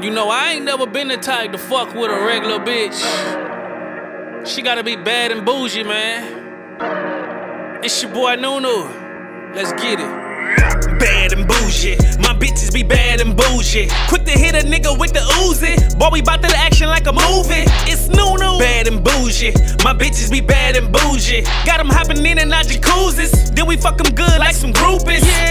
You know, I ain't never been the type to fuck with a regular bitch. She gotta be bad and bougie, man. It's your boy Nunu. Let's get it. Bad and bougie. My bitches be bad and bougie. Quick to hit a nigga with the Uzi. Boy, we bout to action like a movie. It's Nunu. Bad and bougie. My bitches be bad and bougie. Got them hopping in and out jacuzzis. Then we fuck them good like some groupies. Yeah.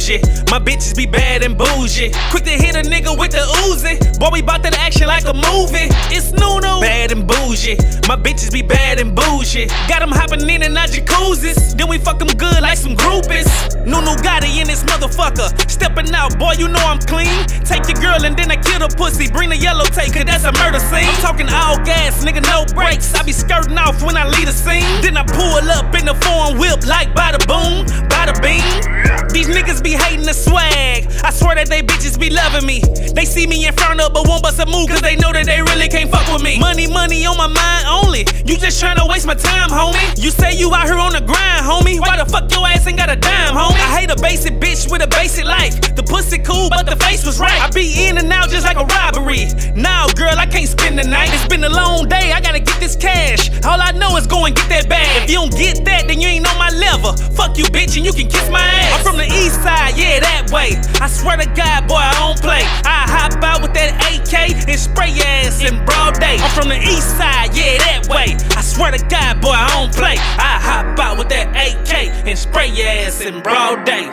Bougie. My bitches be bad and bougie. Quick to hit a nigga with the Uzi. Boy, we bout to action like a movie. It's Nunu. Bad and bougie. My bitches be bad and bougie. Got them hopping in and out jacuzzis. Then we fuck them good like some groupies. Nunu Gotti in this motherfucker. Stepping out, boy, you know I'm clean. Take your girl and then I kill the pussy. Bring the yellow tape, cause that's a murder scene. I'm talking all gas, nigga, no brakes. I be skirting off when I leave the scene. Then I pull up in the foreign whip like by the boom, by the niggas be hating the swag. I swear that they bitches be loving me. They see me in front of, but won't bust a move, cause they know that they really can't fuck with me. Money, money on my mind only. You just trying to waste my time, homie. You say you out here on the grind, homie. Why the fuck your ass ain't got a dime, homie? I hate a basic bitch with a basic life. The pussy cool, but the face was right. I be in and out just like a robbery. Now, girl, I can't spend the night. It's been a long day, I gotta get this cash. All I know is go and get that bag. If you don't get that, then you ain't on my level. Fuck you, bitch, and you can kiss my ass. I swear to God, boy, I don't play. I hop out with that AK and spray your ass in broad day. I'm from the east side, yeah, that way. I swear to God, boy, I don't play. I hop out with that AK and spray your ass in broad day.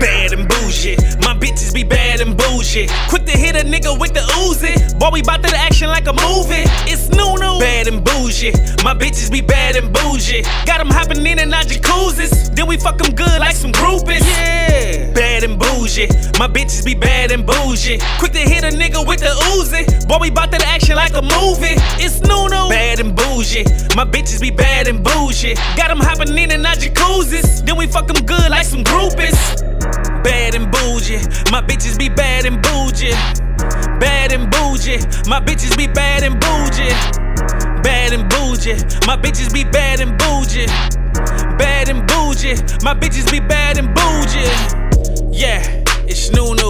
Bad and bougie. My bitches be bad and bougie. Quick to hit a nigga with the Uzi. Boy, we bout to the action like a movie. It's Nunu. Bad and bougie. My bitches be bad and bougie. Got them hopping in and out jacuzzis. Then we fuck them good like bougie. My bitches be bad and bougie. Quick to hit a nigga with the Uzi. Boy, we bout to action like a movie. It's Nunu. Bad and bougie. My bitches be bad and bougie. Got them hopping in and out jacuzzis. Then we fuck them good like some groupies. Bad and bougie. My bitches be bad and bougie. Bad and bougie. My bitches be bad and bougie. Bad and bougie. My bitches be bad and bougie. Bad and bougie. My bitches be bad and bougie. Yeah, it's Nunu.